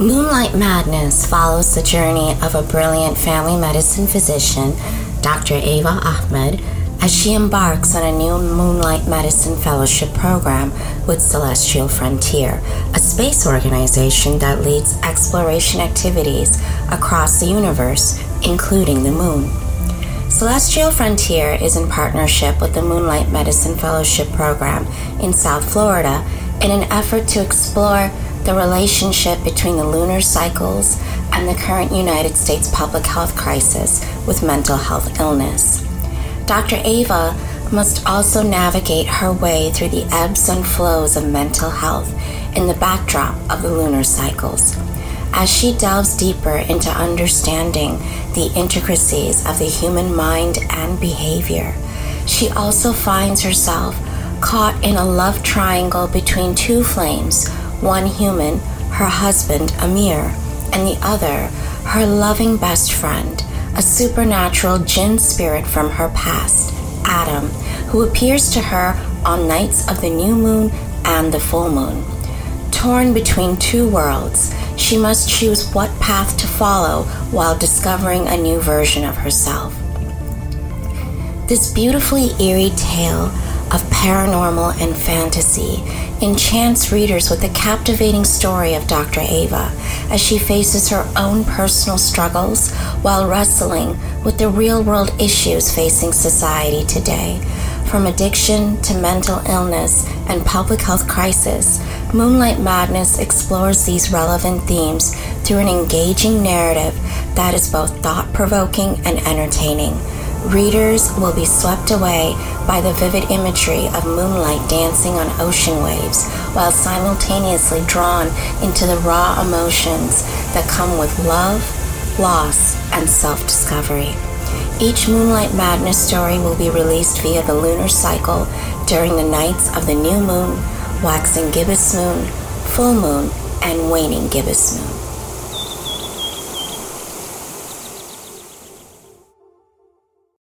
Moonlight Madness follows the journey of a brilliant family medicine physician, Dr. Ava Ahmad, as she embarks on a new Moonlight Medicine Fellowship program with Celestial Frontier, a space organization that leads exploration activities across the universe, including the moon. Celestial Frontier is in partnership with the Moonlight Medicine Fellowship program in South Florida in an effort to explore the relationship between the lunar cycles and the current United States public health crisis with mental health illness. Dr. Ava must also navigate her way through the ebbs and flows of mental health in the backdrop of the lunar cycles. As she delves deeper into understanding the intricacies of the human mind and behavior, she also finds herself caught in a love triangle between two flames one human, her husband Amir, and the other, her loving best friend, a supernatural jinn spirit from her past, Adam, who appears to her on nights of the new moon and the full moon. Torn between two worlds, she must choose what path to follow while discovering a new version of herself. This beautifully eerie tale of paranormal and fantasy enchants readers with the captivating story of Dr. Ava as she faces her own personal struggles while wrestling with the real world issues facing society today. From addiction to mental illness and public health crisis, Moonlight Madness explores these relevant themes through an engaging narrative that is both thought provoking and entertaining. Readers will be swept away by the vivid imagery of moonlight dancing on ocean waves while simultaneously drawn into the raw emotions that come with love, loss, and self discovery. Each Moonlight Madness story will be released via the lunar cycle during the nights of the new moon, waxing gibbous moon, full moon, and waning gibbous moon.